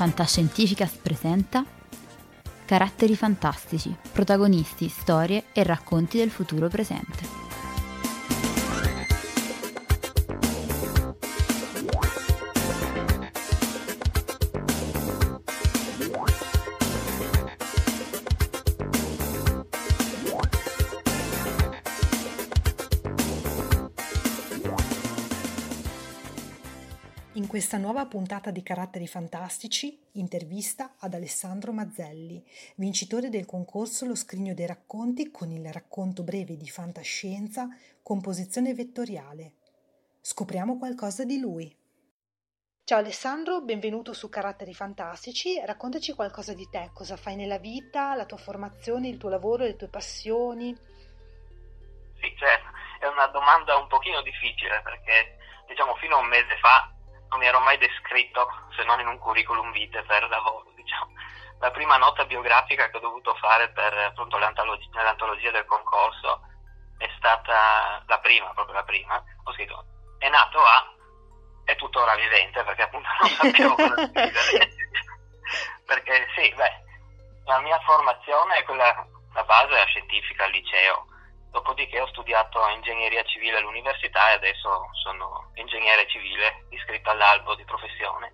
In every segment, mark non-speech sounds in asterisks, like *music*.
Fantascientificas presenta Caratteri fantastici, protagonisti, storie e racconti del futuro presente. Questa nuova puntata di Caratteri Fantastici, intervista ad Alessandro Mazzelli, vincitore del concorso Lo Scrigno dei Racconti con il racconto breve di fantascienza Composizione vettoriale. Scopriamo qualcosa di lui. Ciao Alessandro, benvenuto su Caratteri Fantastici. Raccontaci qualcosa di te, cosa fai nella vita, la tua formazione, il tuo lavoro, le tue passioni. Sì, certo, è una domanda un pochino difficile perché diciamo fino a un mese fa non mi ero mai descritto se non in un curriculum vitae per lavoro, *laughs* diciamo. La prima nota biografica che ho dovuto fare per appunto l'antologia, l'antologia del concorso è stata la prima, proprio la prima. Ho scritto è nato a è tuttora vivente perché appunto non sapevo cosa scrivere. *laughs* perché sì, beh, la mia formazione è quella, la base è scientifica al liceo, Dopodiché ho studiato ingegneria civile all'università e adesso sono ingegnere civile iscritto all'albo di professione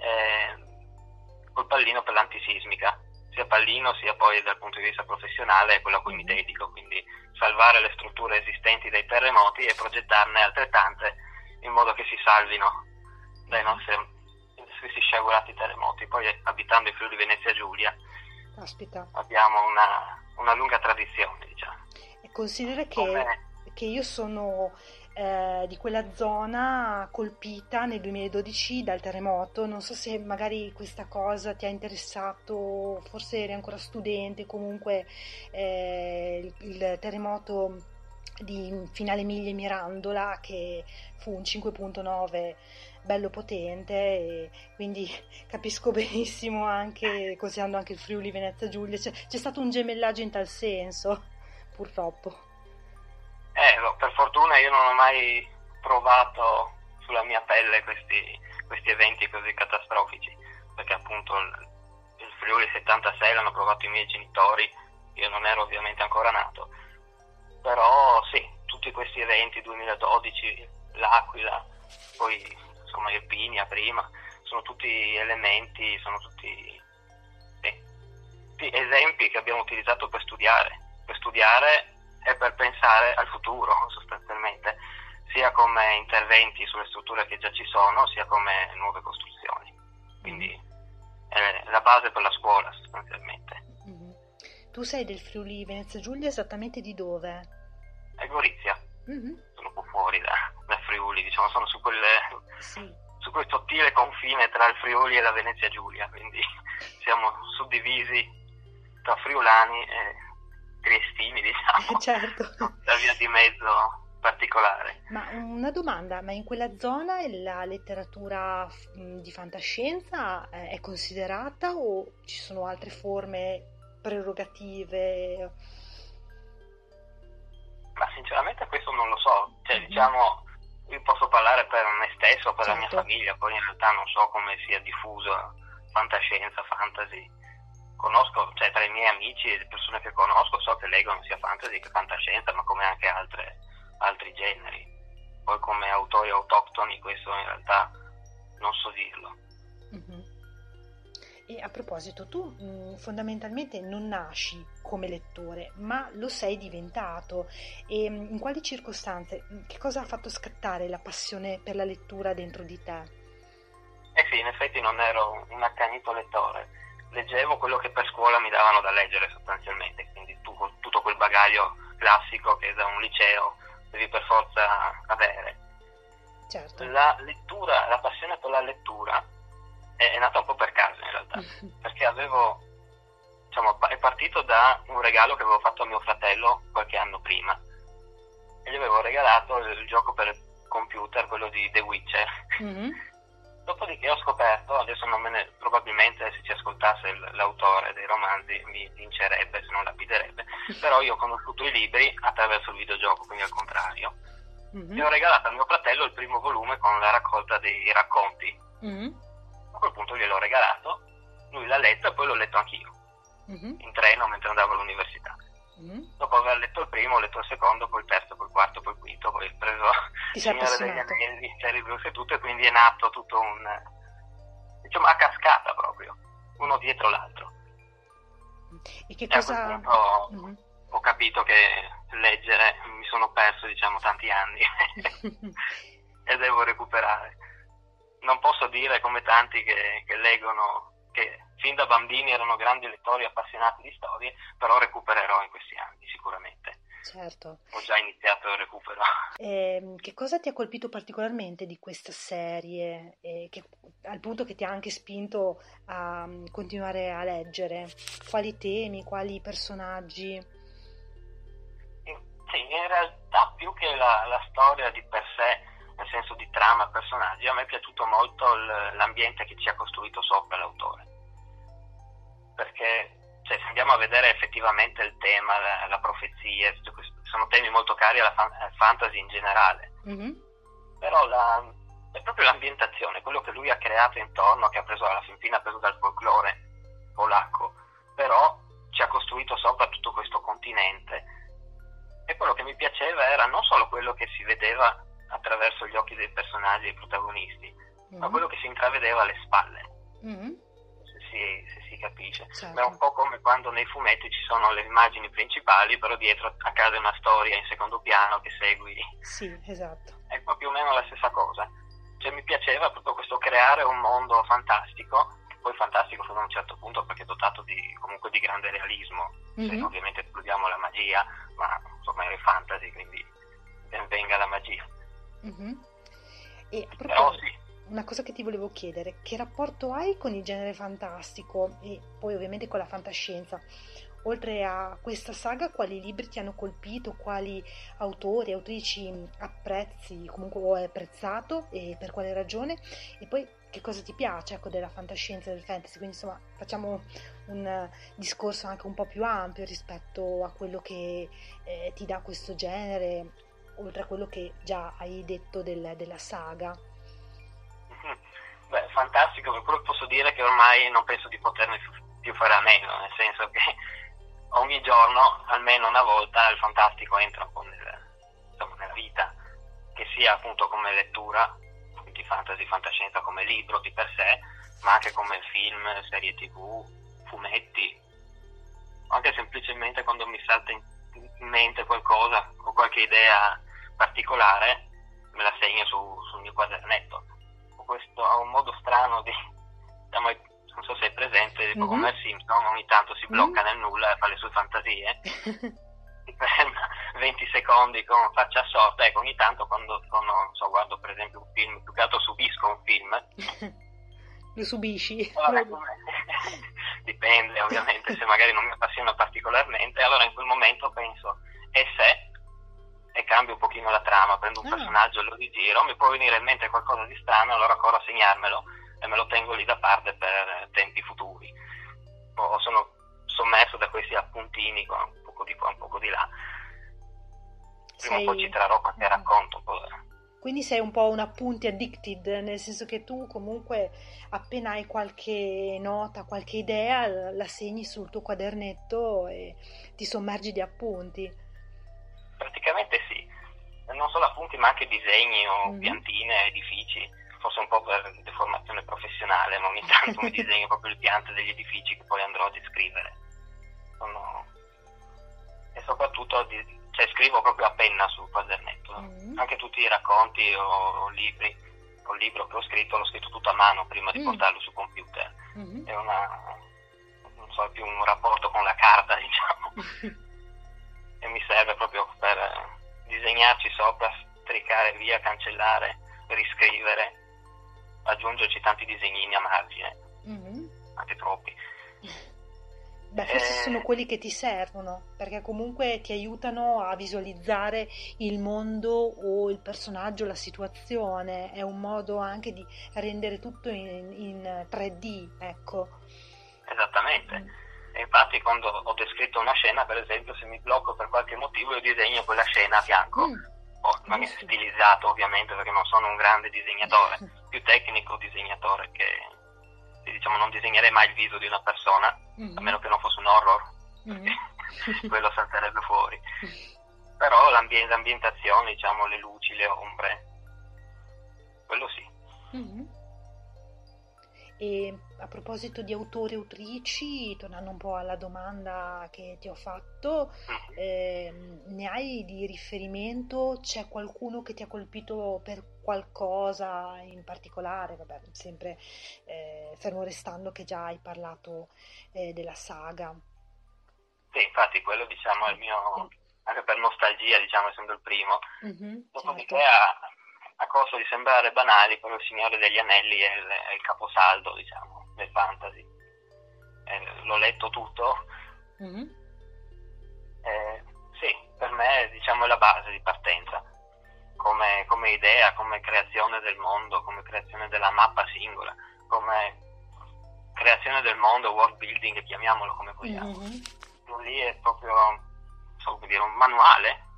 eh, col pallino per l'antisismica, sia pallino sia poi dal punto di vista professionale è quello a cui mi dedico, quindi salvare le strutture esistenti dai terremoti e progettarne altrettante in modo che si salvino dai nostri stessi sciagurati terremoti. Poi abitando in Friuli Venezia Giulia Aspetta. abbiamo una, una lunga tradizione, diciamo. Considera che, che io sono eh, di quella zona colpita nel 2012 dal terremoto. Non so se magari questa cosa ti ha interessato, forse eri ancora studente, comunque eh, il, il terremoto di Finale Emilia e Mirandola che fu un 5.9 bello potente e quindi capisco *laughs* benissimo anche considerando anche il Friuli Venezia Giulia c'è, c'è stato un gemellaggio in tal senso purtroppo. Eh, per fortuna io non ho mai provato sulla mia pelle questi, questi eventi così catastrofici, perché appunto il, il Friuli 76 l'hanno provato i miei genitori, io non ero ovviamente ancora nato, però sì, tutti questi eventi, 2012, l'Aquila, poi insomma Irpinia prima, sono tutti elementi, sono tutti sì, esempi che abbiamo utilizzato per studiare per studiare e per pensare al futuro sostanzialmente, sia come interventi sulle strutture che già ci sono, sia come nuove costruzioni. Quindi è la base per la scuola sostanzialmente. Mm-hmm. Tu sei del Friuli Venezia Giulia, esattamente di dove? È Gorizia. Mm-hmm. Sono un po' fuori da, da Friuli, diciamo, sono su quelle... Sì su quel sottile confine tra il Friuli e la Venezia Giulia, quindi *laughs* siamo suddivisi tra friulani e triestini, *laughs* diciamo, certo. la via di mezzo particolare. Ma una domanda, ma in quella zona la letteratura di fantascienza eh, è considerata o ci sono altre forme prerogative? Ma sinceramente questo non lo so, cioè mm-hmm. diciamo io posso parlare per me stesso, per certo. la mia certo. famiglia, poi in realtà non so come sia diffusa fantascienza, fantasy. Conosco, cioè tra i miei amici e le persone che conosco so che leggono sia fantasy che fantascienza, ma come anche altre, altri generi. Poi come autori autoctoni questo in realtà non so dirlo. Mm-hmm. E a proposito, tu mh, fondamentalmente non nasci come lettore, ma lo sei diventato. E mh, in quali circostanze? Che cosa ha fatto scattare la passione per la lettura dentro di te? Eh sì, in effetti non ero un accanito lettore. Leggevo quello che per scuola mi davano da leggere sostanzialmente, quindi tu, tutto quel bagaglio classico che da un liceo devi per forza avere. Certo. La lettura, la passione per la lettura è, è nata un po' per caso in realtà, *laughs* perché avevo, diciamo, è partito da un regalo che avevo fatto a mio fratello qualche anno prima e gli avevo regalato il, il gioco per computer, quello di The Witcher. Mm-hmm. Dopodiché ho scoperto, adesso non me ne, probabilmente se ci ascoltasse l'autore dei romanzi mi vincerebbe, se non lapiderebbe, *laughs* però io ho conosciuto i libri attraverso il videogioco, quindi al contrario. Mm-hmm. E ho regalato a mio fratello il primo volume con la raccolta dei racconti. Mm-hmm quel punto gliel'ho regalato, lui l'ha letto e poi l'ho letto anch'io, mm-hmm. in treno mentre andavo all'università. Mm-hmm. Dopo aver letto il primo, ho letto il secondo, poi il terzo, poi il quarto, poi il quinto, poi ho preso il Signore degli Anelli, Terry Bruce e tutto, e quindi è nato tutto un, diciamo, a cascata proprio, uno dietro l'altro. E che cosa... E punto, mm-hmm. ho capito che leggere mi sono perso, diciamo, tanti anni *laughs* *laughs* e devo recuperare non posso dire come tanti che, che leggono, che fin da bambini erano grandi lettori appassionati di storie, però recupererò in questi anni sicuramente. Certo. Ho già iniziato il recupero. Eh, che cosa ti ha colpito particolarmente di questa serie, che, al punto che ti ha anche spinto a um, continuare a leggere? Quali temi, quali personaggi? Sì, in realtà più che la, la storia di per sé, nel senso di trama, personaggi, a me è piaciuto molto l'ambiente che ci ha costruito sopra l'autore. Perché cioè, se andiamo a vedere effettivamente il tema, la, la profezia, sono temi molto cari alla fantasy in generale. Mm-hmm. Però la, è proprio l'ambientazione, quello che lui ha creato intorno, che ha preso alla fin fine ha preso dal folklore polacco, però ci ha costruito sopra tutto questo continente. E quello che mi piaceva era non solo quello che si vedeva attraverso gli occhi dei personaggi dei protagonisti, mm-hmm. ma quello che si intravedeva alle spalle. Mm-hmm. Se, si, se, si, capisce. Certo. È un po' come quando nei fumetti ci sono le immagini principali, però dietro accade una storia in secondo piano che segui. Sì, esatto. È più o meno la stessa cosa. Cioè, mi piaceva proprio questo creare un mondo fantastico, poi fantastico fino a un certo punto perché è dotato di, comunque di grande realismo, mm-hmm. se ovviamente escludiamo la magia, ma insomma è fantasy, quindi ben venga la magia. Mm-hmm. E a proposito, sì. Una cosa che ti volevo chiedere, che rapporto hai con il genere fantastico e poi ovviamente con la fantascienza? Oltre a questa saga, quali libri ti hanno colpito, quali autori, autrici apprezzi, comunque o hai apprezzato e per quale ragione? E poi che cosa ti piace ecco, della fantascienza e del fantasy? Quindi insomma facciamo un discorso anche un po' più ampio rispetto a quello che eh, ti dà questo genere oltre a quello che già hai detto del, della saga? Beh, fantastico, per quello posso dire che ormai non penso di poterne più fare a meno, nel senso che ogni giorno, almeno una volta, il fantastico entra un po' nel, insomma, nella vita, che sia appunto come lettura, quindi fantasy, fantascienza come libro di per sé, ma anche come film, serie tv, fumetti, anche semplicemente quando mi salta in mente qualcosa o qualche idea particolare me la segno su, sul mio quadernetto. Questo ha un modo strano di, diciamo, non so se è presente, mm-hmm. come Simpson ogni tanto si blocca mm-hmm. nel nulla e fa le sue fantasie. *laughs* per 20 secondi con faccia assorta, ecco ogni tanto quando sono, so, guardo per esempio un film, più che altro subisco un film. *laughs* Lo subisci? Allora, *laughs* dipende ovviamente se magari non mi appassiona particolarmente, allora in quel momento penso, e se e cambio un pochino la trama, prendo un ah. personaggio e lo rigiro, mi può venire in mente qualcosa di strano, allora corro a segnarmelo e me lo tengo lì da parte per tempi futuri. O sono sommerso da questi appuntini un poco di qua, un poco di là. Prima sei... o poi ci trarrò qualche mm-hmm. racconto. Poi. Quindi sei un po' un appunti addicted, nel senso che tu comunque appena hai qualche nota, qualche idea, la segni sul tuo quadernetto e ti sommergi di appunti. Praticamente sì, non solo appunti ma anche disegni o mm. piantine, edifici, forse un po' per deformazione professionale, ma ogni tanto mi *laughs* disegno proprio le piante degli edifici che poi andrò a descrivere. Sono... E soprattutto cioè, scrivo proprio a penna sul quadernetto, mm. anche tutti i racconti o, o libri, o libro che ho scritto l'ho scritto tutto a mano prima di mm. portarlo su computer. Mm. È una, non so, più un rapporto con la carta, *laughs* diciamo. *laughs* e mi serve proprio per disegnarci sopra, stricare via, cancellare, riscrivere, aggiungerci tanti disegnini a margine, mm-hmm. anche troppi. *laughs* Beh, forse eh... sono quelli che ti servono, perché comunque ti aiutano a visualizzare il mondo o il personaggio, la situazione, è un modo anche di rendere tutto in, in 3D, ecco. Esattamente. Mm. E infatti quando ho descritto una scena, per esempio, se mi blocco per qualche motivo io disegno quella scena a fianco. Mm. Oh, ma mi stilizzato ovviamente perché non sono un grande disegnatore, *laughs* più tecnico disegnatore che diciamo non disegnerei mai il viso di una persona, mm. a meno che non fosse un horror, mm. *laughs* quello salterebbe fuori. *laughs* Però l'ambientazione, diciamo, le luci, le ombre, quello sì. E a proposito di autori e autrici, tornando un po' alla domanda che ti ho fatto, eh, ne hai di riferimento? C'è qualcuno che ti ha colpito per qualcosa in particolare? Vabbè, sempre eh, fermo restando che già hai parlato eh, della saga. Sì, infatti quello diciamo è il mio, anche per nostalgia, diciamo, essendo il primo. Mm-hmm, Dopodiché certo. A costo di sembrare banali, però il Signore degli Anelli è il, è il caposaldo, diciamo, del fantasy. Eh, l'ho letto tutto. Mm-hmm. Eh, sì, per me diciamo, è la base di partenza, come, come, idea, come creazione del mondo, come creazione della mappa singola, come creazione del mondo, world building, chiamiamolo come vogliamo. Mm-hmm. Lì è proprio so dire, un manuale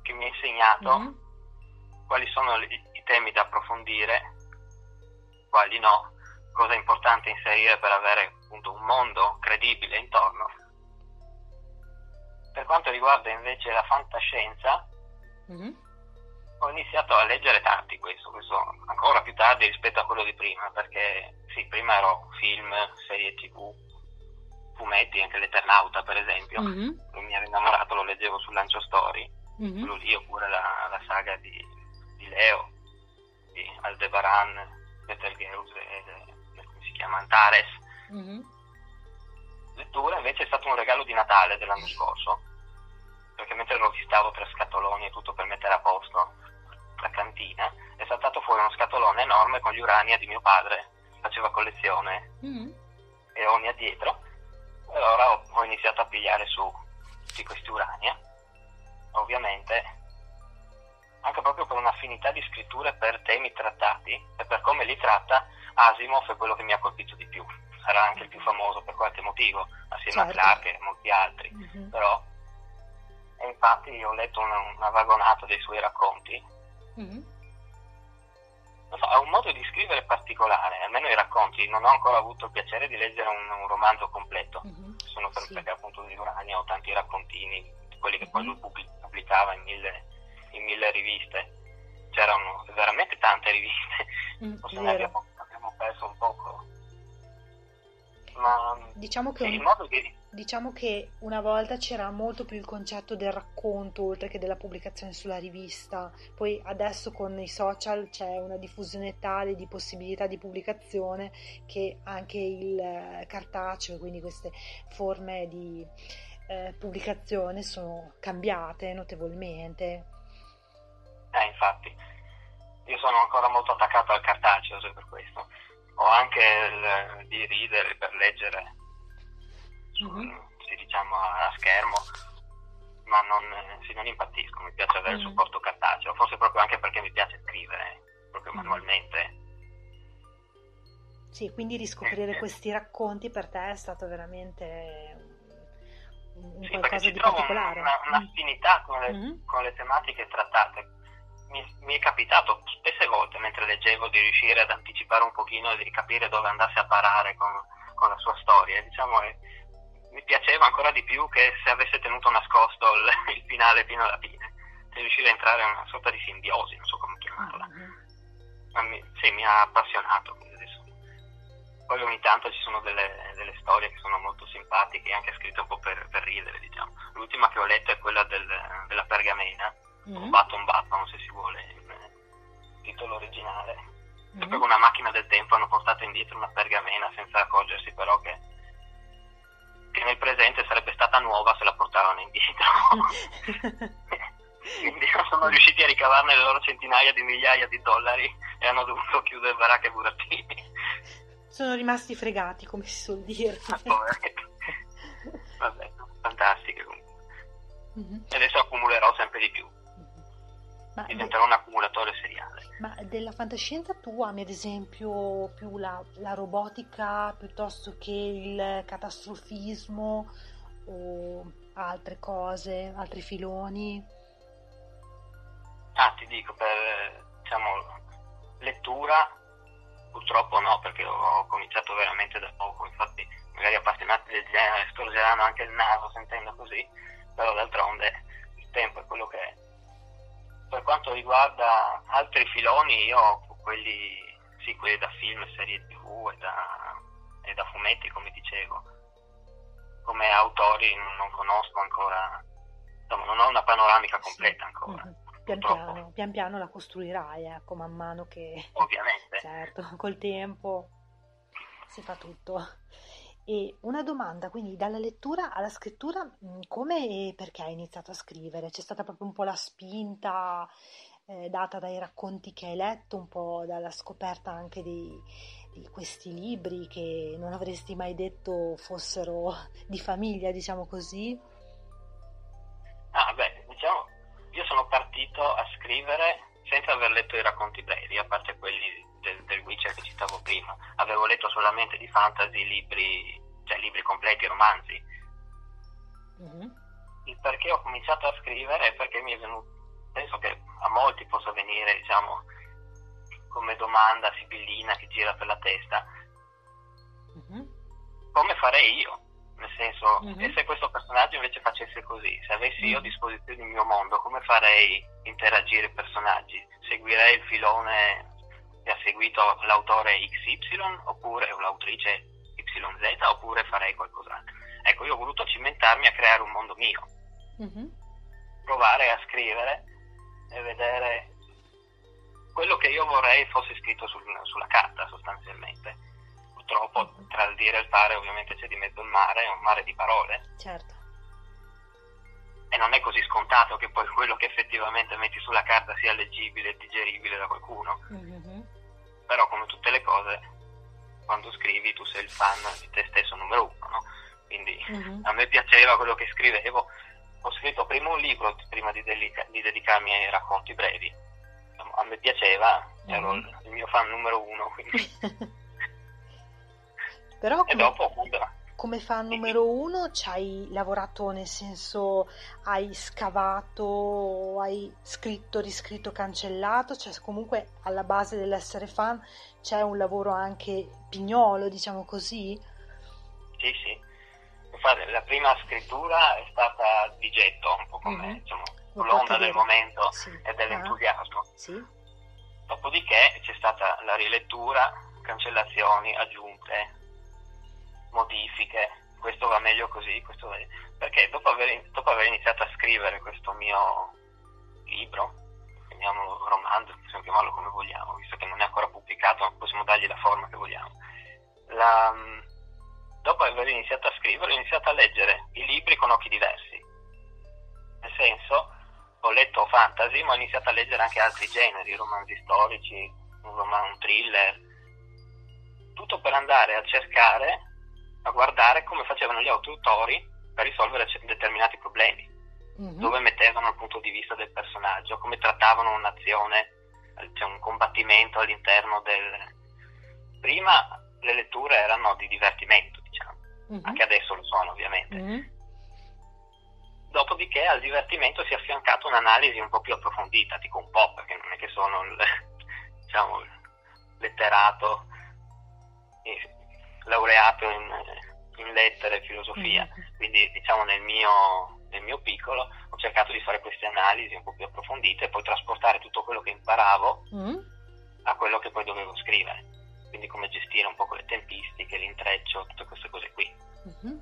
che mi ha insegnato mm-hmm quali sono i temi da approfondire, quali no, cosa è importante inserire per avere appunto un mondo credibile intorno. Per quanto riguarda invece la fantascienza, mm-hmm. ho iniziato a leggere tanti questo, questo ancora più tardi rispetto a quello di prima, perché sì, prima ero film, serie tv, fumetti, anche l'Eternauta per esempio, mm-hmm. mi ero innamorato, lo leggevo sul Lancio Story, mm-hmm. quello lì, oppure la, la saga di di Leo, di Aldebaran, Betelgeuse e come si chiama Antares. Mm-hmm. Lettura invece è stato un regalo di Natale dell'anno scorso, perché mentre rovistavo tre scatoloni e tutto per mettere a posto la cantina, è saltato fuori uno scatolone enorme con gli Urania di mio padre, faceva collezione mm-hmm. e Onia dietro, e allora ho, ho iniziato a pigliare su tutti questi Urania. Ovviamente anche proprio per un'affinità di scritture per temi trattati e per come li tratta, Asimov è quello che mi ha colpito di più. Sarà anche il più famoso per qualche motivo, assieme certo. a Clark e molti altri, mm-hmm. però e infatti ho letto una, una vagonata dei suoi racconti. Mm-hmm. So, ha un modo di scrivere particolare, almeno i racconti. Non ho ancora avuto il piacere di leggere un, un romanzo completo. Mm-hmm. Sono per, sì. perché appunto di Urania ho tanti raccontini, quelli che poi lui pubblicava in mille in mille riviste, c'erano veramente tante riviste, mm, forse ne abbiamo, abbiamo, perso un poco. Ma diciamo che, un, di... diciamo che una volta c'era molto più il concetto del racconto oltre che della pubblicazione sulla rivista, poi adesso con i social c'è una diffusione tale di possibilità di pubblicazione che anche il eh, cartaceo, quindi queste forme di eh, pubblicazione sono cambiate notevolmente. Eh, infatti, io sono ancora molto attaccato al cartaceo per questo. Ho anche il, di ridere per leggere, mm-hmm. sì, diciamo, a schermo, ma non, sì, non impazzisco, mi piace avere mm. il supporto cartaceo, forse proprio anche perché mi piace scrivere proprio mm. manualmente. Sì, quindi riscoprire eh, questi racconti per te è stato veramente un sì, qualcosa di particolare. Una, un'affinità con le, mm-hmm. con le tematiche trattate. Mi, mi, è capitato spesse volte mentre leggevo di riuscire ad anticipare un pochino e di capire dove andasse a parare con, con la sua storia. Diciamo, eh, mi piaceva ancora di più che se avesse tenuto nascosto il, il finale fino alla fine, se riuscire a entrare in una sorta di simbiosi, non so come chiamarla. Mm-hmm. Mi, sì, mi ha appassionato. Poi ogni tanto ci sono delle, delle, storie che sono molto simpatiche, anche scritte un po' per, per ridere, diciamo. L'ultima che ho letto è quella del, della pergamena, mm-hmm. Baton Baton, se si vuole, il titolo originale. Mm-hmm. Proprio con una macchina del tempo hanno portato indietro una pergamena senza accorgersi però che, che nel presente sarebbe stata nuova se la portarono indietro. *laughs* Quindi non sono riusciti a ricavarne le loro centinaia di migliaia di dollari e hanno dovuto chiudere baracche e burattini. Sono rimasti fregati, come si suol dire. Ah, *laughs* Vabbè, fantastiche comunque. Mm-hmm. E adesso accumulerò sempre di più. Ma Diventerò de... un accumulatore seriale. Ma della fantascienza tu ami ad esempio più la, la robotica piuttosto che il catastrofismo o altre cose, altri filoni? Ah, ti dico, per diciamo, lettura Purtroppo no, perché ho cominciato veramente da poco, infatti magari appassionati del genere storgeranno anche il naso sentendo così, però d'altronde il tempo è quello che è. Per quanto riguarda altri filoni, io quelli, sì, quelli da film, serie tv e da, e da fumetti, come dicevo, come autori non conosco ancora, insomma non ho una panoramica completa ancora. Mm-hmm pian piano, pian piano la costruirai, ecco, man mano che... Ovviamente. *laughs* certo, col tempo si fa tutto. E una domanda, quindi dalla lettura alla scrittura, mm, come e perché hai iniziato a scrivere? C'è stata proprio un po' la spinta eh, data dai racconti che hai letto, un po' dalla scoperta anche di, di questi libri che non avresti mai detto fossero *laughs* di famiglia, diciamo così? Ah, beh, diciamo, io sono partito a scrivere senza aver letto i racconti brevi, a parte quelli del, del Witcher che citavo prima. Avevo letto solamente di fantasy libri, cioè libri completi, romanzi. Mm-hmm. Il perché ho cominciato a scrivere è perché mi è venuto, penso che a molti possa venire, diciamo, come domanda sibillina che gira per la testa, mm-hmm. come farei io? nel senso, mm-hmm. e se questo personaggio invece facesse così, se avessi io a mm-hmm. disposizione il mio mondo, come farei interagire i personaggi? Seguirei il filone che ha seguito l'autore XY oppure l'autrice YZ oppure farei qualcos'altro? Ecco, io ho voluto cimentarmi a creare un mondo mio, mm-hmm. provare a scrivere e vedere quello che io vorrei fosse scritto sul, sulla carta sostanzialmente purtroppo tra il dire e il fare ovviamente c'è di mezzo il mare, è un mare di parole. Certo. E non è così scontato che poi quello che effettivamente metti sulla carta sia leggibile e digeribile da qualcuno. Mm-hmm. Però come tutte le cose, quando scrivi tu sei il fan di te stesso numero uno, no? Quindi mm-hmm. a me piaceva quello che scrivevo. Ho scritto prima un libro prima di, delica- di dedicarmi ai racconti brevi. A me piaceva, mm-hmm. ero il, mio fan numero uno, quindi *laughs* Però come, dopo, come fan numero uno ci hai lavorato nel senso hai scavato, hai scritto, riscritto, cancellato, cioè comunque alla base dell'essere fan c'è un lavoro anche pignolo, diciamo così? Sì, sì. Infatti la prima scrittura è stata di getto, un po' come mm-hmm. diciamo, l'onda del momento sì. e dell'entusiasmo. Ah. Sì. Dopodiché c'è stata la rilettura, cancellazioni, aggiunte, modifiche, questo va meglio così, va meglio. perché dopo aver, dopo aver, iniziato a scrivere questo mio libro, chiamiamolo romanzo, possiamo chiamarlo come vogliamo, visto che non è ancora pubblicato, possiamo dargli la forma che vogliamo. La, dopo aver iniziato a scrivere, ho iniziato a leggere i libri con occhi diversi. Nel senso, ho letto fantasy, ma ho iniziato a leggere anche altri generi, romanzi storici, un, roman- un thriller, tutto per andare a cercare a guardare come facevano gli autori per risolvere determinati problemi. mm-hmm. dove mettevano il punto di vista del personaggio, come trattavano un'azione, cioè un combattimento all'interno del... Prima le letture erano di divertimento, diciamo, mm-hmm. anche adesso lo sono ovviamente. Mm-hmm. Dopodiché al divertimento si è affiancata un'analisi un po' più approfondita, dico un po', perché non è che sono il, *laughs* diciamo, il letterato laureato in, in lettere e filosofia, mm-hmm. quindi diciamo nel mio, nel mio, piccolo ho cercato di fare queste analisi un po' più approfondite e poi trasportare tutto quello che imparavo mm-hmm. a quello che poi dovevo scrivere, quindi come gestire un po' le tempistiche, l'intreccio, tutte queste cose qui. Mm-hmm.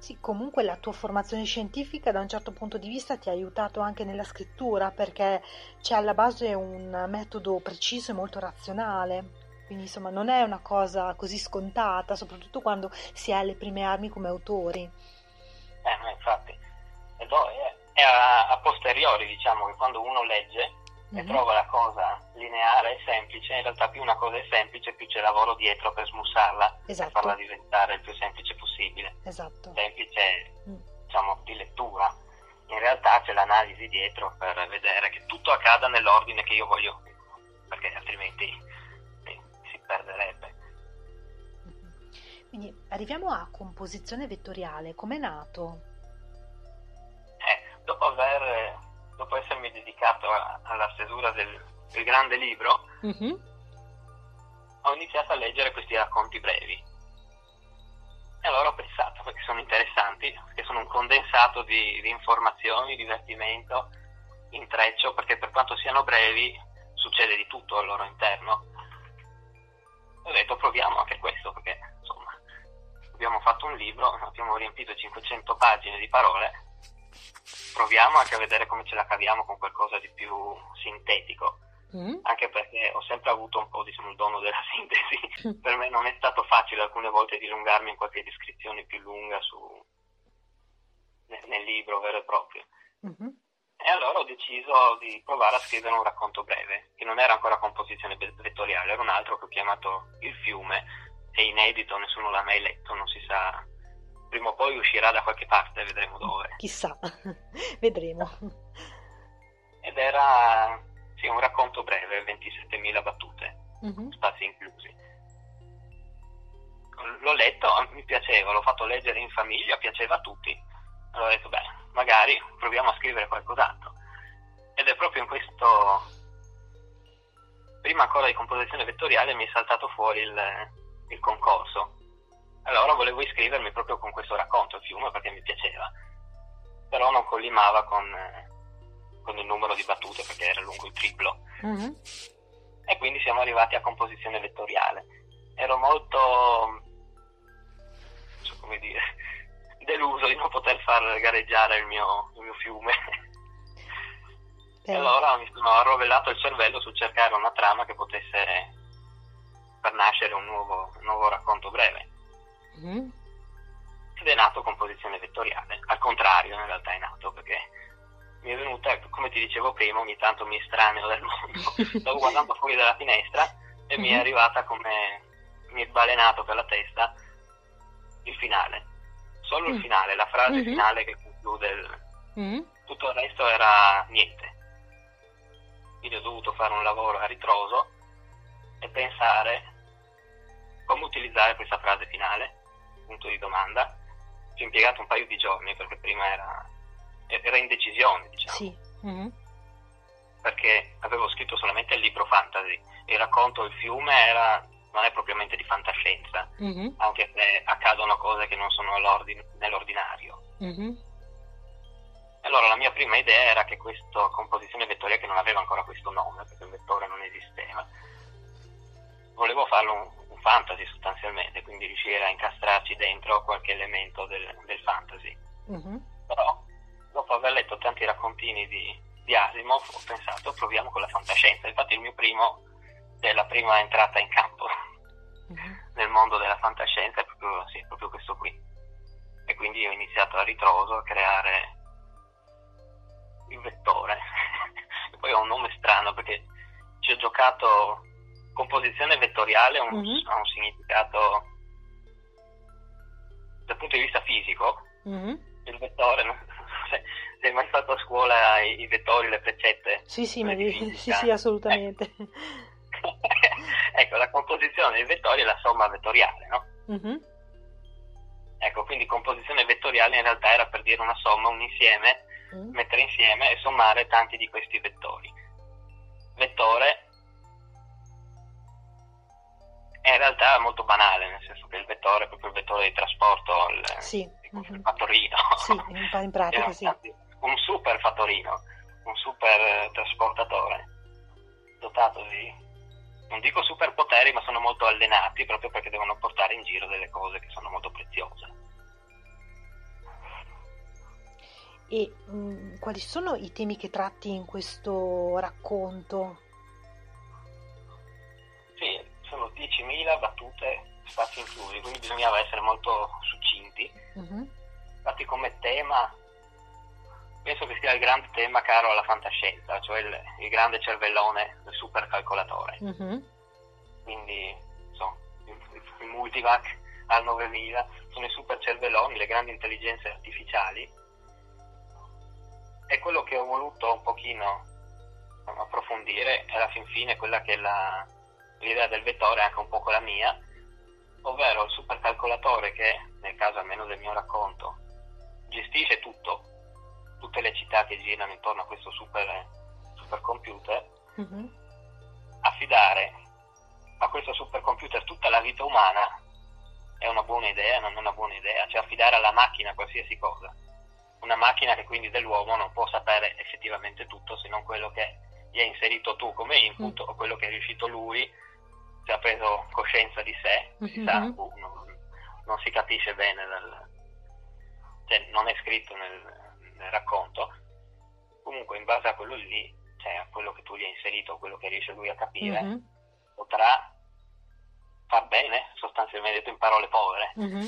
Sì, comunque la tua formazione scientifica da un certo punto di vista ti ha aiutato anche nella scrittura perché c'è alla base un metodo preciso e molto razionale. Quindi insomma non è una cosa così scontata, soprattutto quando si ha le prime armi come autori. Eh, no, infatti. È, è a, a posteriori, diciamo, che quando uno legge e mhm. trova la cosa lineare e semplice, in realtà più una cosa è semplice, più c'è lavoro dietro per smussarla esatto. e farla diventare il più semplice possibile. Esatto. Semplice, mm. diciamo, di lettura. In realtà c'è l'analisi dietro per vedere che tutto accada nell'ordine che io voglio, perché altrimenti eh, perderebbe. Quindi arriviamo a composizione vettoriale, com'è nato? Eh, dopo aver dopo essermi dedicato a, alla stesura del, del, grande libro, mm-hmm. ho iniziato a leggere questi racconti brevi. E allora ho pensato, perché sono interessanti, perché sono un condensato di, di informazioni, divertimento, intreccio, perché per quanto siano brevi succede di tutto al loro interno. Ho detto proviamo anche questo, perché insomma abbiamo fatto un libro, abbiamo riempito 500 pagine di parole proviamo anche a vedere come ce la caviamo con qualcosa di più sintetico. Mm. Anche perché ho sempre avuto un po' diciamo, il dono della *laughs* sintesi. Mm. per me non è stato facile alcune volte dilungarmi in qualche descrizione più lunga su, nel, libro vero e proprio. Mm-hmm. E allora ho deciso di provare a scrivere un racconto breve, che non era ancora composizione vettoriale, era un altro che ho chiamato Il fiume, è inedito, nessuno l'ha mai letto, non si sa prima o poi uscirà da qualche parte, vedremo dove. Chissà, *laughs* vedremo. Ed era sì, un racconto breve, 27.000 battute, uh-huh. spazi inclusi. L'ho letto, mi piaceva, l'ho fatto leggere in famiglia, piaceva a tutti. Allora ho detto, beh, magari proviamo a scrivere qualcos'altro. Ed è proprio in questo, prima ancora di composizione vettoriale, mi è saltato fuori il, il concorso allora volevo iscrivermi proprio con questo racconto il fiume perché mi piaceva, però non collimava con, eh, con il numero di battute perché era lungo il triplo. Mm-hmm. E quindi siamo arrivati a composizione vettoriale. Ero molto, non so come dire, *laughs* deluso di non poter far gareggiare il mio, il mio fiume. *laughs* E allora mi sono arrovellato il cervello su cercare una trama che potesse far nascere un nuovo, un nuovo racconto breve. Mm. Ed è nato composizione vettoriale, al contrario in realtà è nato perché mi è venuta, come ti dicevo prima, ogni tanto mi estraneo del mondo, *laughs* stavo guardando fuori dalla finestra e mm-hmm. mi è mhm. arrivata come, mi è balenato per la testa il finale, solo mm. il finale, la frase mm-hmm. finale che conclude il... Mm. Tutto il resto era niente. Quindi ho dovuto fare un lavoro a ritroso e pensare come utilizzare questa frase finale punto di domanda, ci ho impiegato un paio di giorni perché prima era, era indecisione, diciamo. Sì. Mm-hmm. Perché avevo scritto solamente il libro fantasy, il racconto Il fiume era, non è propriamente di fantascienza, mm-hmm. anche se accadono cose che non sono nell'ordinario. Mm-hmm. Allora la mia prima idea era che questa composizione vettoriale, che non aveva ancora questo nome, perché il vettore non esisteva, volevo farlo un, fantasy sostanzialmente, quindi riuscire a incastrarci dentro qualche elemento del, del fantasy. Mm-hmm. Però dopo aver letto tanti raccontini di, di Asimov ho pensato proviamo con la fantascienza, infatti il mio primo è la prima entrata in campo mm-hmm. nel mondo della fantascienza è proprio, sì, proprio questo qui. E quindi ho iniziato a ritroso a creare il vettore. *laughs* poi ho un nome strano perché ci ho giocato composizione vettoriale ha un, mm-hmm. un significato dal punto di vista fisico. Mm-hmm. Il vettore mai fatto a scuola i, i vettori, le freccette? Sì, sì, ma sì, sì, assolutamente. ecco, la composizione dei vettori è la somma vettoriale, no? Mm-hmm. Ecco, quindi composizione vettoriale in realtà era per dire una somma, un insieme, mm. mettere insieme e sommare tanti di questi vettori. Vettore è in realtà molto banale, nel senso che il vettore è proprio il vettore di trasporto, il, sì. il mm-hmm. fattorino. Sì, in pratica sì. Un super fattorino, un super trasportatore, dotato di non dico superpoteri, ma sono molto allenati proprio perché devono portare in giro delle cose che sono molto preziose. E mh, mm, quali sono i temi che tratti in questo racconto? Sì, sono 10.000 battute, spazi inclusi, quindi bisognava essere molto succinti. Uh-huh. Infatti come tema penso che sia il grande tema caro alla fantascienza, cioè il, il grande cervellone del supercalcolatore. Uh-huh. Quindi, insomma, il, il multivac al 9000 sono i super cervelloni, le grandi intelligenze artificiali. E quello che ho voluto un pochino approfondire è alla fin fine quella che è la, l'idea del vettore, anche un po' la mia, ovvero il supercalcolatore che, nel caso almeno del mio racconto, gestisce tutto, tutte le città che girano intorno a questo super, supercomputer, mm-hmm. affidare a questo supercomputer tutta la vita umana è una buona idea, non è una buona idea, cioè affidare alla macchina qualsiasi cosa. Una macchina che quindi dell'uomo non può sapere effettivamente tutto se non quello che gli hai inserito tu come input mm. o quello che è riuscito lui, se ha preso coscienza di sé, mm-hmm. si sa, non, non, si capisce bene, dal, cioè non è scritto nel racconto, comunque in base a quello lì, cioè a quello che tu gli hai inserito, quello che riesce lui a capire, mm-hmm. potrà far bene, sostanzialmente detto in parole povere. Mm-hmm.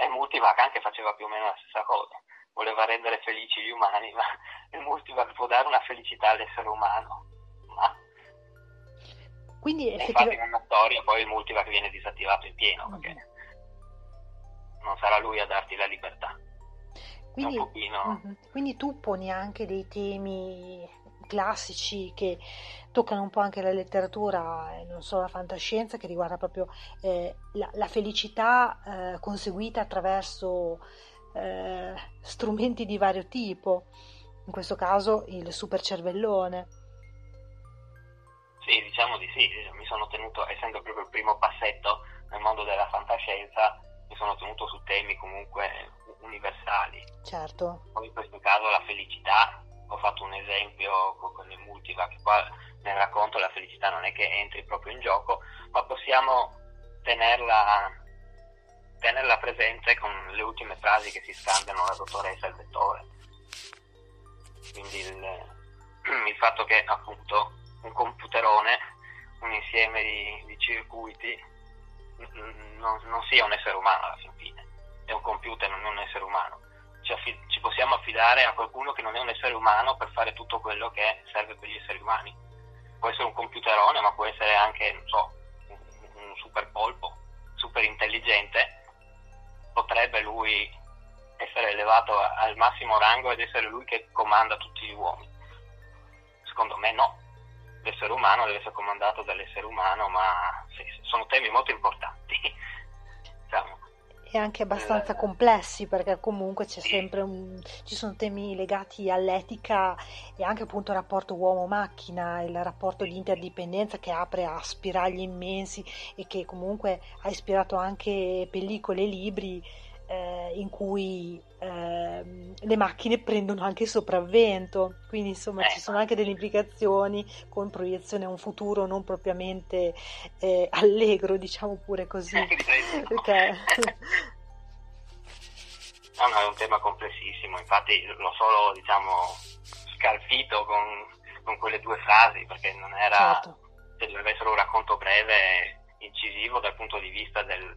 E Multivac anche faceva più o meno la stessa cosa, voleva rendere felici gli umani, *laughs* ma il Multivac può dare una felicità all'essere umano. Ma... Quindi effettivamente... infatti nella storia poi il Multivac viene disattivato in pieno, perché mm-hmm. non sarà lui a darti la libertà. Quindi, quindi tu poni anche dei temi classici che toccano un po' anche la letteratura e non solo la fantascienza, che riguarda proprio eh, la, la, felicità eh, conseguita attraverso eh, strumenti di vario tipo, in questo caso il super cervellone. Sì, diciamo di sì, mi sono tenuto, essendo proprio il primo passetto nel mondo della fantascienza, mi sono tenuto su temi comunque universali. Certo. Poi in questo caso la felicità, ho fatto un esempio con il multivac, qua nel racconto la felicità non è che entri proprio in gioco, ma possiamo tenerla, tenerla presente con le ultime frasi che si scambiano la dottoressa e il vettore. Quindi il, *clears throat* il fatto che appunto un computerone, un insieme di, di circuiti, non, non sia un essere umano alla fin fine è un computer, non è un essere umano. Ci, affid- ci, possiamo affidare a qualcuno che non è un essere umano per fare tutto quello che serve per gli esseri umani. Può essere un computerone, ma può essere anche, non so, un, un super polpo, super intelligente. Potrebbe lui essere elevato al massimo rango ed essere lui che comanda tutti gli uomini. Secondo me no. L'essere umano deve essere comandato dall'essere umano, ma sì, sono temi molto importanti. *laughs* diciamo e anche abbastanza complessi perché comunque c'è sempre un, ci sono temi legati all'etica e anche appunto il rapporto uomo-macchina, il rapporto di interdipendenza che apre a spiragli immensi e che comunque ha ispirato anche pellicole e libri eh, in cui eh, le macchine prendono anche sopravvento, quindi insomma ci sono anche delle implicazioni con proiezione a un futuro non propriamente eh, allegro, diciamo pure così. Perché... No, no, è un tema complessissimo, infatti l'ho solo diciamo scalfito con, con quelle due frasi perché non era, certo. Doveva essere un racconto breve, incisivo dal punto di vista del,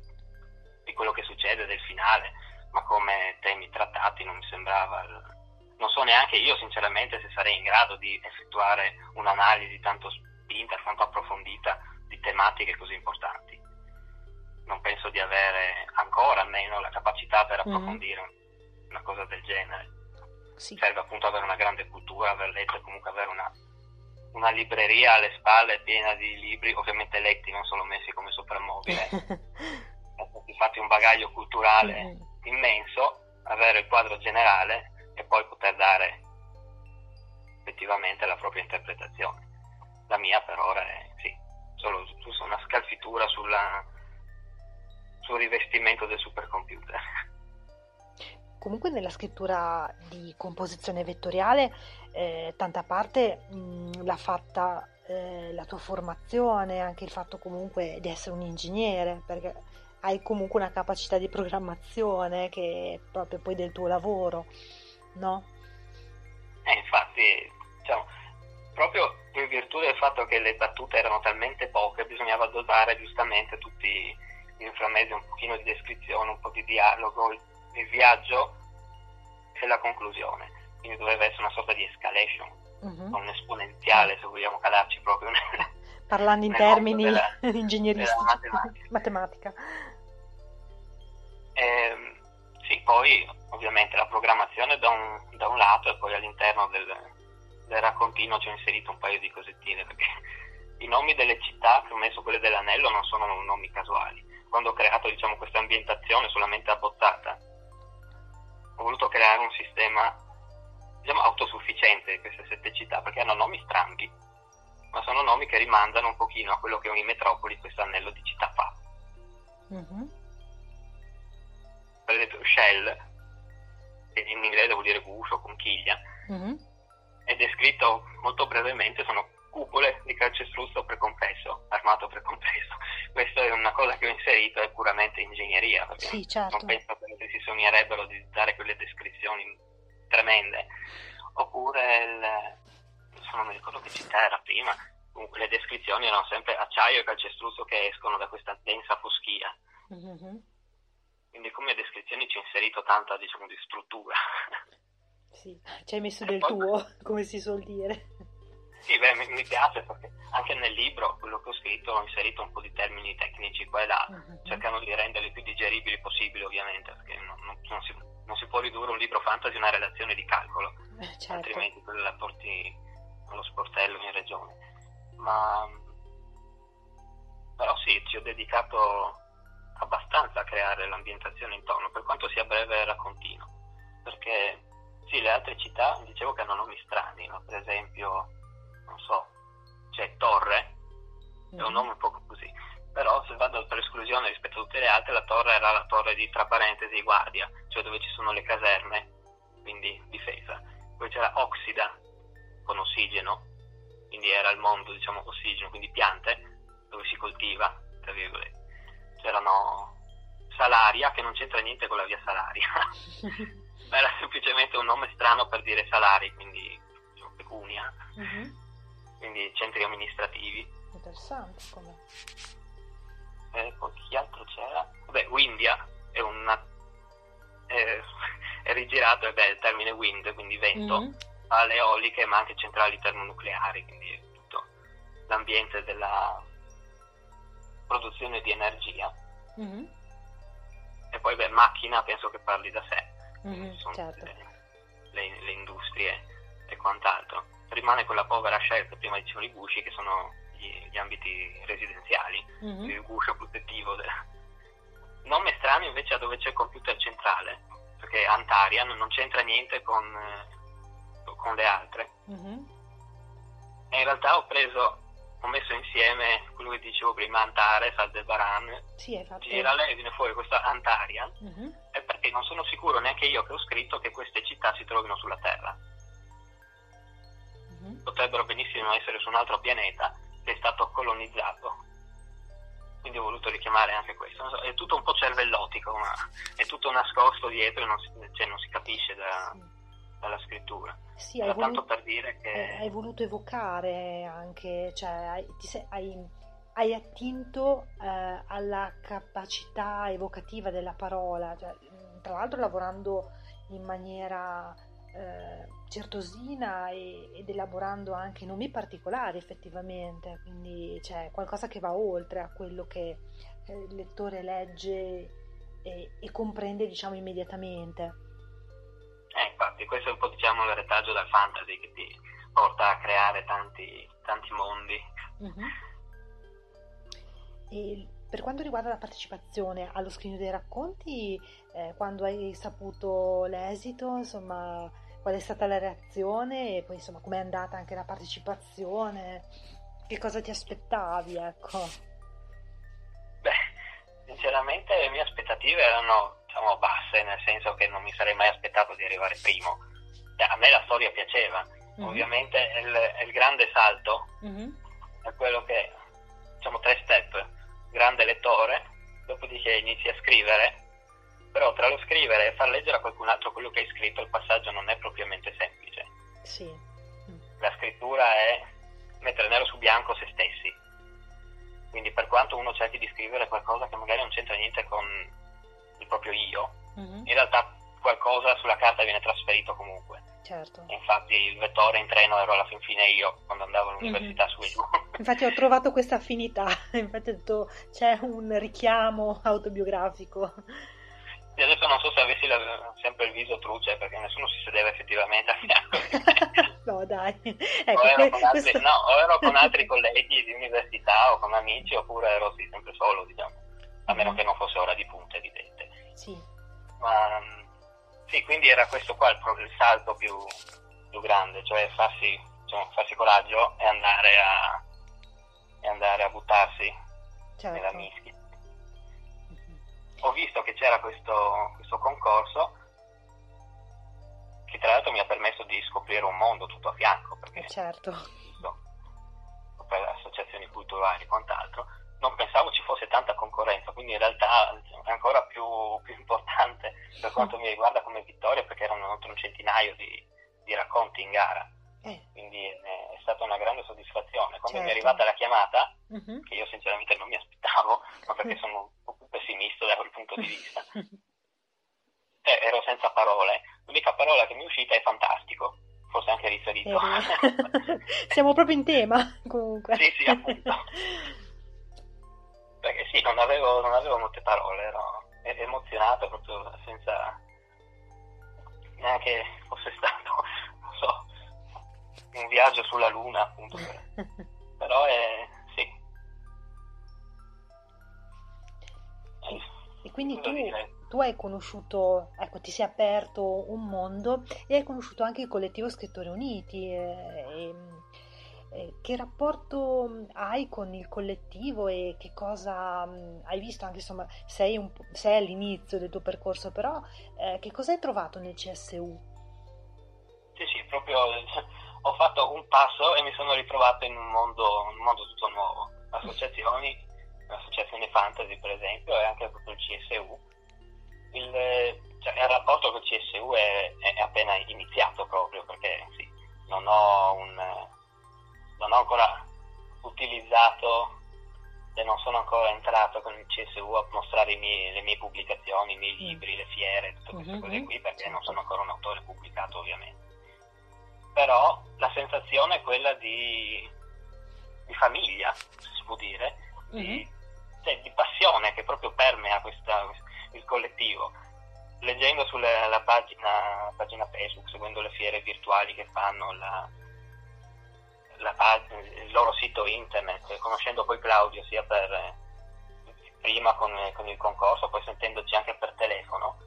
di quello che succede, del finale, ma come temi trattati non mi sembrava... Non so neanche io sinceramente se sarei in grado di effettuare un'analisi tanto spinta, tanto approfondita di tematiche così importanti. Non penso di avere ancora almeno la capacità per mm-hmm. approfondire mm. una cosa del genere. Sì. Serve appunto avere una grande cultura, aver letto e comunque avere una, una libreria alle spalle piena di libri, ovviamente letti, non solo messi come soprammobile. *laughs* Infatti un bagaglio culturale Mhm. immenso, avere il quadro generale e poi poter dare effettivamente la propria interpretazione. La mia per ora è sì, solo una scalfitura sulla, sul rivestimento del supercomputer. Comunque nella scrittura di composizione vettoriale eh, tanta parte mh, l'ha fatta eh, la tua formazione, anche il fatto comunque di essere un ingegnere, perché hai comunque una capacità di programmazione che è proprio poi del tuo lavoro, no? E infatti, diciamo, proprio in virtù del fatto che le battute erano talmente poche, bisognava dosare giustamente tutti gli inframesi, un pochino di descrizione, un po' di dialogo, il, viaggio e la conclusione. Quindi doveva essere una sorta di escalation, Mhm. un esponenziale se vogliamo calarci proprio nel, Parlando in termini della- *laughs* ingegneristici, della matematica. matematica. Ehm, sì, poi ovviamente la programmazione da un, da un lato e poi all'interno del, del raccontino ci ho inserito un paio di cosettine perché i nomi delle città, che ho messo quelle dell'anello, non sono nomi casuali. Quando ho creato diciamo, questa ambientazione solamente abbozzata, ho voluto creare un sistema diciamo, autosufficiente di queste sette città perché hanno nomi strambi, ma sono nomi che rimandano un pochino a quello che ogni metropoli questo anello di città fa. Mhm. Per esempio Shell, che in inglese vuol dire guscio, conchiglia, Mhm. è descritto molto brevemente, sono cupole di calcestruzzo precompresso, armato precompresso. *laughs* Questa è una cosa che ho inserito, è puramente ingegneria, perché Sì, certo. non penso che si sognerebbero di dare quelle descrizioni tremende. Oppure, il, non mi ricordo che città era prima, comunque le descrizioni erano sempre acciaio e calcestruzzo che escono da questa densa foschia. Mhm. Quindi come descrizioni ci ho inserito tanta, diciamo, di struttura. *laughs* Sì, ci hai messo E del poi- tuo, *laughs* come si suol dire. Sì, beh, mi, mi piace perché anche nel libro, quello che ho scritto, ho inserito un po' di termini tecnici qua e là, Mhm. cercando di renderli più digeribili possibile, ovviamente, perché non, non- non si, non si può ridurre un libro fantasy a una relazione di calcolo, Eh, certo. altrimenti quello la porti allo sportello in regione. Ma però sì, ci ho dedicato abbastanza a creare l'ambientazione intorno, per quanto sia breve e raccontino, perché sì, le altre città dicevo che hanno nomi strani, no? per esempio, non so, c'è Torre, è un Mhm. nome un po' così, però se vado per esclusione rispetto a tutte le altre, la torre era la torre di, tra parentesi, guardia, cioè dove ci sono le caserme, quindi difesa. Poi c'era Oxida, con ossigeno, quindi era il mondo, diciamo, ossigeno, quindi piante, dove si coltiva, tra virgolette. C'erano Salaria, che non c'entra niente con la via Salaria, *laughs* era semplicemente un nome strano per dire salari, quindi diciamo, pecunia, Mhm. quindi centri amministrativi. Interessante come. Eh, poi chi altro c'era? Vabbè, Windia è una... È, *laughs* è rigirato, beh, il termine wind, quindi vento, Mhm. alle eoliche, ma anche centrali termonucleari, quindi è tutto l'ambiente della produzione di energia. Mhm. E poi, beh, macchina penso che parli da sé, Mhm, sono certo. le, le- le industrie e quant'altro. Rimane quella povera scelta, prima dicevano i gusci, che sono gli, gli ambiti residenziali, Mhm. il guscio protettivo. del- Nome strano invece a dove c'è il computer centrale, perché Antarian non c'entra niente con, eh, con le altre. Mhm. E in realtà ho preso, ho messo insieme quello che dicevo prima, Antares, Aldebaran, Sì. Girale e viene fuori questa Antarian, Mhm. è perché non sono sicuro neanche io che ho scritto che queste città si trovino sulla Terra. Mhm. Potrebbero benissimo essere su un altro pianeta che è stato colonizzato. Quindi ho voluto richiamare anche questo. So, è tutto un po' cervellotico, ma è tutto nascosto dietro e non si, cioè, non si capisce da- Sì. Dalla scrittura. Sì, hai Era tanto voluto, per dire che... eh, hai voluto evocare anche, cioè hai, sei- hai- hai attinto eh, alla capacità evocativa della parola, cioè, mh, tra l'altro lavorando in maniera eh, certosina e- ed elaborando anche nomi particolari effettivamente, quindi c'è qualcosa che va oltre a quello che eh, il lettore legge e, e comprende diciamo immediatamente. Eh, infatti, questo è un po' diciamo il retaggio dal fantasy che ti porta a creare tanti, tanti mondi. E per quanto riguarda la partecipazione allo scrigno dei racconti, eh, quando hai saputo l'esito, insomma, qual è stata la reazione e poi insomma com'è andata anche la partecipazione, che cosa ti aspettavi, ecco? Beh, sinceramente le mie aspettative erano diciamo, basse, nel senso che non mi sarei mai aspettato di arrivare primo. Cioè, a me la storia piaceva, mm-hmm. ovviamente il, il, grande salto mm-hmm. è quello che, diciamo, tre step, grande lettore, dopodiché inizi a scrivere, però tra lo scrivere e far leggere a qualcun altro quello che hai scritto il passaggio non è propriamente semplice. Sì. La scrittura è mettere nero su bianco se stessi. Quindi per quanto uno cerchi di scrivere qualcosa che magari non c'entra niente con il proprio io, mm-hmm. in realtà qualcosa sulla carta viene trasferito comunque. Certo. Infatti il vettore in treno ero alla fin fine io quando andavo all'università mm-hmm. su e giù. *laughs* Infatti ho trovato questa affinità, *laughs* infatti ho detto c'è un richiamo autobiografico. E adesso non so se avessi la, sempre il viso truce perché nessuno si sedeva effettivamente a fianco. *laughs* no dai. Ecco, o, ero que- altri, questo... no, o, ero con altri, colleghi di università o con amici oppure ero sì, sempre solo diciamo, a meno mm-hmm. che non fosse ora di punta evidente. Sì. Ma sì, quindi era questo qua il, il salto più, più, grande, cioè farsi, cioè farsi coraggio e andare a, e andare a buttarsi certo. nella mischia. Mm-hmm. Ho visto che c'era questo, questo concorso che tra l'altro mi ha permesso di scoprire un mondo tutto a fianco, perché certo. no, *laughs* per associazioni culturali e quant'altro, non pensavo ci fosse tanta concorrenza, quindi in realtà è ancora più, più importante per quanto mi riguarda come vittoria perché erano oltre un centinaio di, di racconti in gara. Eh. Quindi è stata una grande soddisfazione. Quando certo. mi è certo. arrivata la chiamata, uh-huh. che io sinceramente non mi aspettavo, ma perché *laughs* sono un po' più pessimista da quel punto di vista, *laughs* eh, ero senza parole. L'unica parola che mi è uscita è fantastico, forse anche riferito. *laughs* Siamo proprio in tema comunque. sì, sì, appunto. Sì, non avevo, non avevo molte parole, ero emozionato proprio senza neanche fosse *laughs* stato, non so, un viaggio sulla luna, appunto. *laughs* Però è, sì. E quindi tu, tu, hai conosciuto, ecco, ti sei aperto un mondo e hai conosciuto anche il collettivo Scrittori Uniti. E, e, eh, che rapporto mm, hai con il collettivo e che cosa mm, hai visto? Anche insomma, sei, un, sei, all'inizio del tuo percorso, però eh, che cosa hai trovato nel CSU? Sì, sì, proprio *laughs* ho fatto un passo e mi sono ritrovato in un mondo, un mondo tutto nuovo. Associazioni, l'associazione Fantasy per esempio e anche proprio il CSU. Il, cioè, il rapporto con il CSU è, è appena iniziato proprio perché sì, non ho un non ho ancora utilizzato e non sono ancora entrato con il CSU a mostrare miei, le mie pubblicazioni, i miei libri, le fiere, tutte queste uh-huh. cose qui, perché non sono ancora un autore pubblicato ovviamente. Però la sensazione è quella di, di famiglia, si può dire, uh-huh. di, cioè, di, passione che proprio permea questa, il collettivo. Leggendo sulla pagina, pagina Facebook, seguendo le fiere virtuali che fanno, la, pagina, il loro sito internet, conoscendo poi Claudio sia per prima con, con, il concorso, poi sentendoci anche per telefono.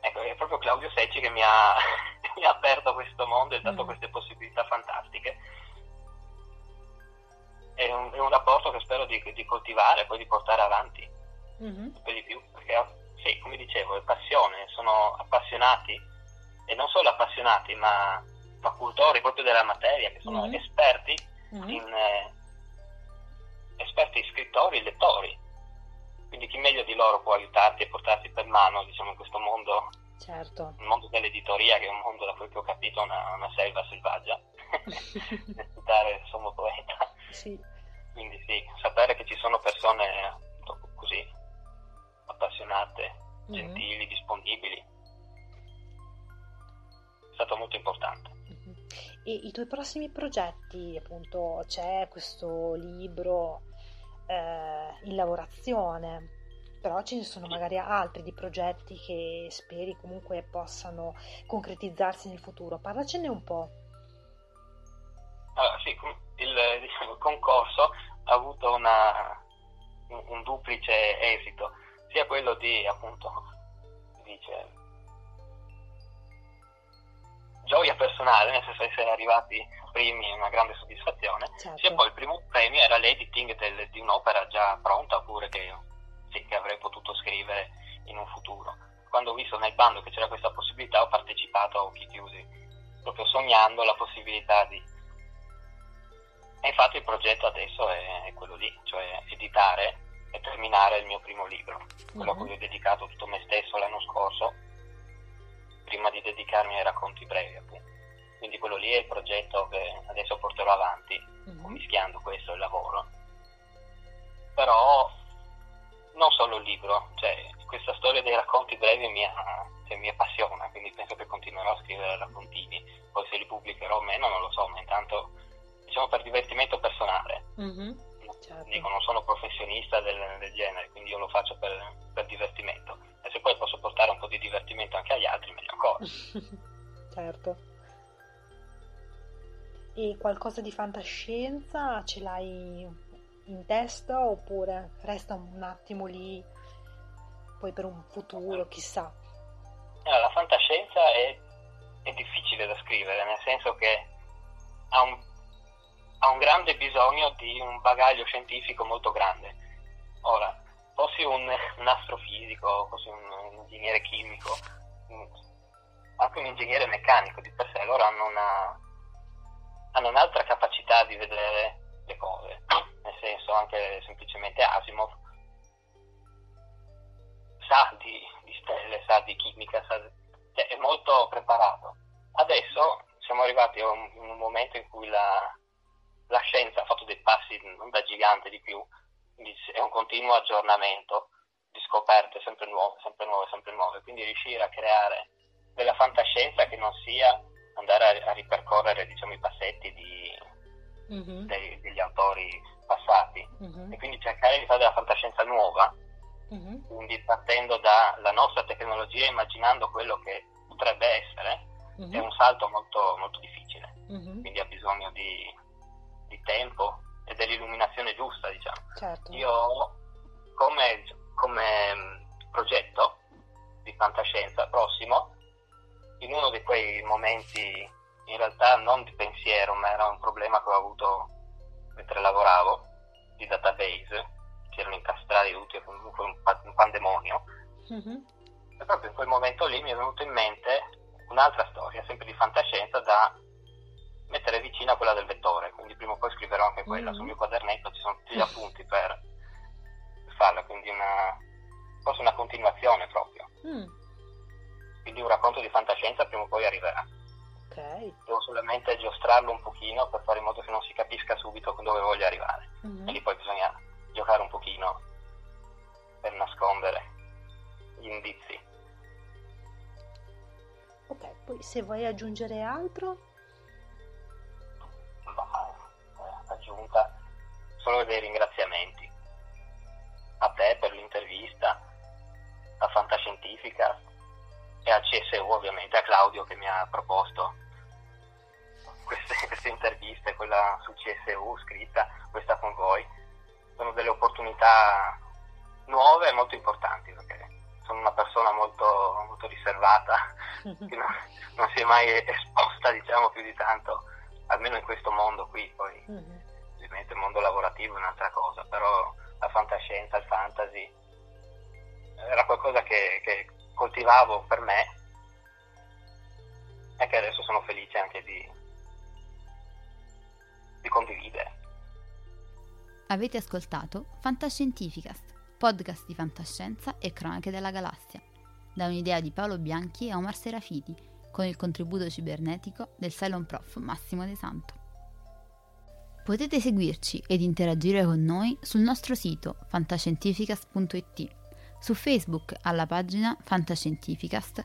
Ecco, è proprio Claudio Secci che mi ha, *laughs* mi ha aperto questo mondo e dato mm. queste possibilità fantastiche. È un, è un rapporto che spero di, di, coltivare e poi di portare avanti mm-hmm. di più, perché sì, come dicevo, è passione, sono appassionati e non solo appassionati, ma facultori proprio della materia, che sono mm-hmm. esperti, mm-hmm. In, eh, esperti scrittori e lettori. Quindi chi meglio di loro può aiutarti e portarti per mano diciamo, in questo mondo, certo. il mondo dell'editoria, che è un mondo da quel che ho capito una, una selva selvaggia, *laughs* nel citare il sommo poeta. Sì. Quindi sì, sapere che ci sono persone così appassionate, mm-hmm. gentili, disponibili, è stato molto importante. E i tuoi prossimi progetti, appunto, c'è questo libro eh, in lavorazione. però ce ne sono magari altri di progetti che speri comunque possano concretizzarsi nel futuro. Parlacene un po'. Allora, sì, il, *laughs* diciamo, il concorso ha avuto una, un, un, duplice esito, sia quello di appunto, dice, personale, nel senso di essere arrivati primi è una grande soddisfazione, certo. sia poi il primo premio era l'editing del, di un'opera già pronta oppure che, sì, che avrei potuto scrivere in un futuro. Quando ho visto nel bando che c'era questa possibilità ho partecipato a occhi chiusi, proprio sognando la possibilità di... E infatti il progetto adesso è, è quello lì, cioè editare e terminare il mio primo libro, quello uh-huh. a cui ho dedicato tutto me stesso l'anno scorso, prima di dedicarmi ai racconti brevi appunto. Quindi quello lì è il progetto che adesso porterò avanti, uh-huh. mischiando questo e il lavoro. Però non solo il libro, cioè questa storia dei racconti brevi mi, cioè, mi appassiona, quindi penso che continuerò a scrivere raccontini, poi se li pubblicherò o meno non lo so, ma intanto diciamo per divertimento personale. Uh-huh. Certo. Dico, non sono professionista del, del, genere, quindi io lo faccio per, per divertimento. E se poi posso portare un po' di divertimento anche agli altri, meglio ancora. *laughs* certo. E qualcosa di fantascienza ce l'hai in testa oppure resta un attimo lì poi per un futuro, chissà? Allora, la fantascienza è, è difficile da scrivere, nel senso che ha un, ha un grande bisogno di un bagaglio scientifico molto grande. Ora, fossi un, un astrofisico, fossi un, un ingegnere chimico, anche un ingegnere meccanico di per sé, loro hanno una hanno un'altra capacità di vedere le cose, nel senso anche semplicemente Asimov sa di, di stelle, sa di chimica, sa di, cioè è molto preparato. Adesso siamo arrivati a un, in un momento in cui la, la scienza ha fatto dei passi non da gigante di più, è un continuo aggiornamento di scoperte sempre nuove, sempre nuove, sempre nuove, quindi riuscire a creare della fantascienza che non sia andare a, a ripercorrere diciamo, i passetti di, uh-huh. dei, degli autori passati uh-huh. e quindi cercare di fare della fantascienza nuova, uh-huh. quindi partendo dalla nostra tecnologia immaginando quello che potrebbe essere, è un salto molto, molto difficile, quindi ha bisogno di, di, tempo e dell'illuminazione giusta, diciamo. Certo. Io come, come progetto di fantascienza prossimo in uno di quei momenti, in realtà non di pensiero, ma era un problema che ho avuto mentre lavoravo, di database, si erano incastrati tutti, comunque un, un pandemonio. Mm-hmm. E proprio in quel momento lì mi è venuto in mente un'altra storia, sempre di fantascienza, da mettere vicino a quella del vettore, quindi prima o poi scriverò anche quella. Mm-hmm. Sul mio quadernetto ci sono tutti gli appunti per farla, quindi una, forse una continuazione proprio. Mm quindi un racconto di fantascienza prima o poi arriverà. Okay. Devo solamente giostrarlo un pochino per fare in modo che non si capisca subito dove voglio arrivare. Mm-hmm. E lì poi bisogna giocare un pochino per nascondere gli indizi. Ok, poi se vuoi aggiungere altro? Ha proposto queste, *laughs* queste interviste, quella su CSU scritta, questa con voi. Sono delle opportunità nuove e molto importanti perché sono una persona molto, molto riservata *laughs* che non, non, si è mai esposta diciamo più di tanto, almeno in questo mondo qui, poi mm-hmm. ovviamente il mondo lavorativo è un'altra cosa, però la fantascienza, il fantasy era qualcosa che, che coltivavo per me e che adesso sono felice anche di, di condividere. Avete ascoltato Fantascientificast, podcast di fantascienza e cronache della galassia, da un'idea di Paolo Bianchi e Omar Serafiti, con il contributo cibernetico del Cylon Prof Massimo De Santo. Potete seguirci ed interagire con noi sul nostro sito fantascientificast.it su Facebook alla pagina Fantascientificast,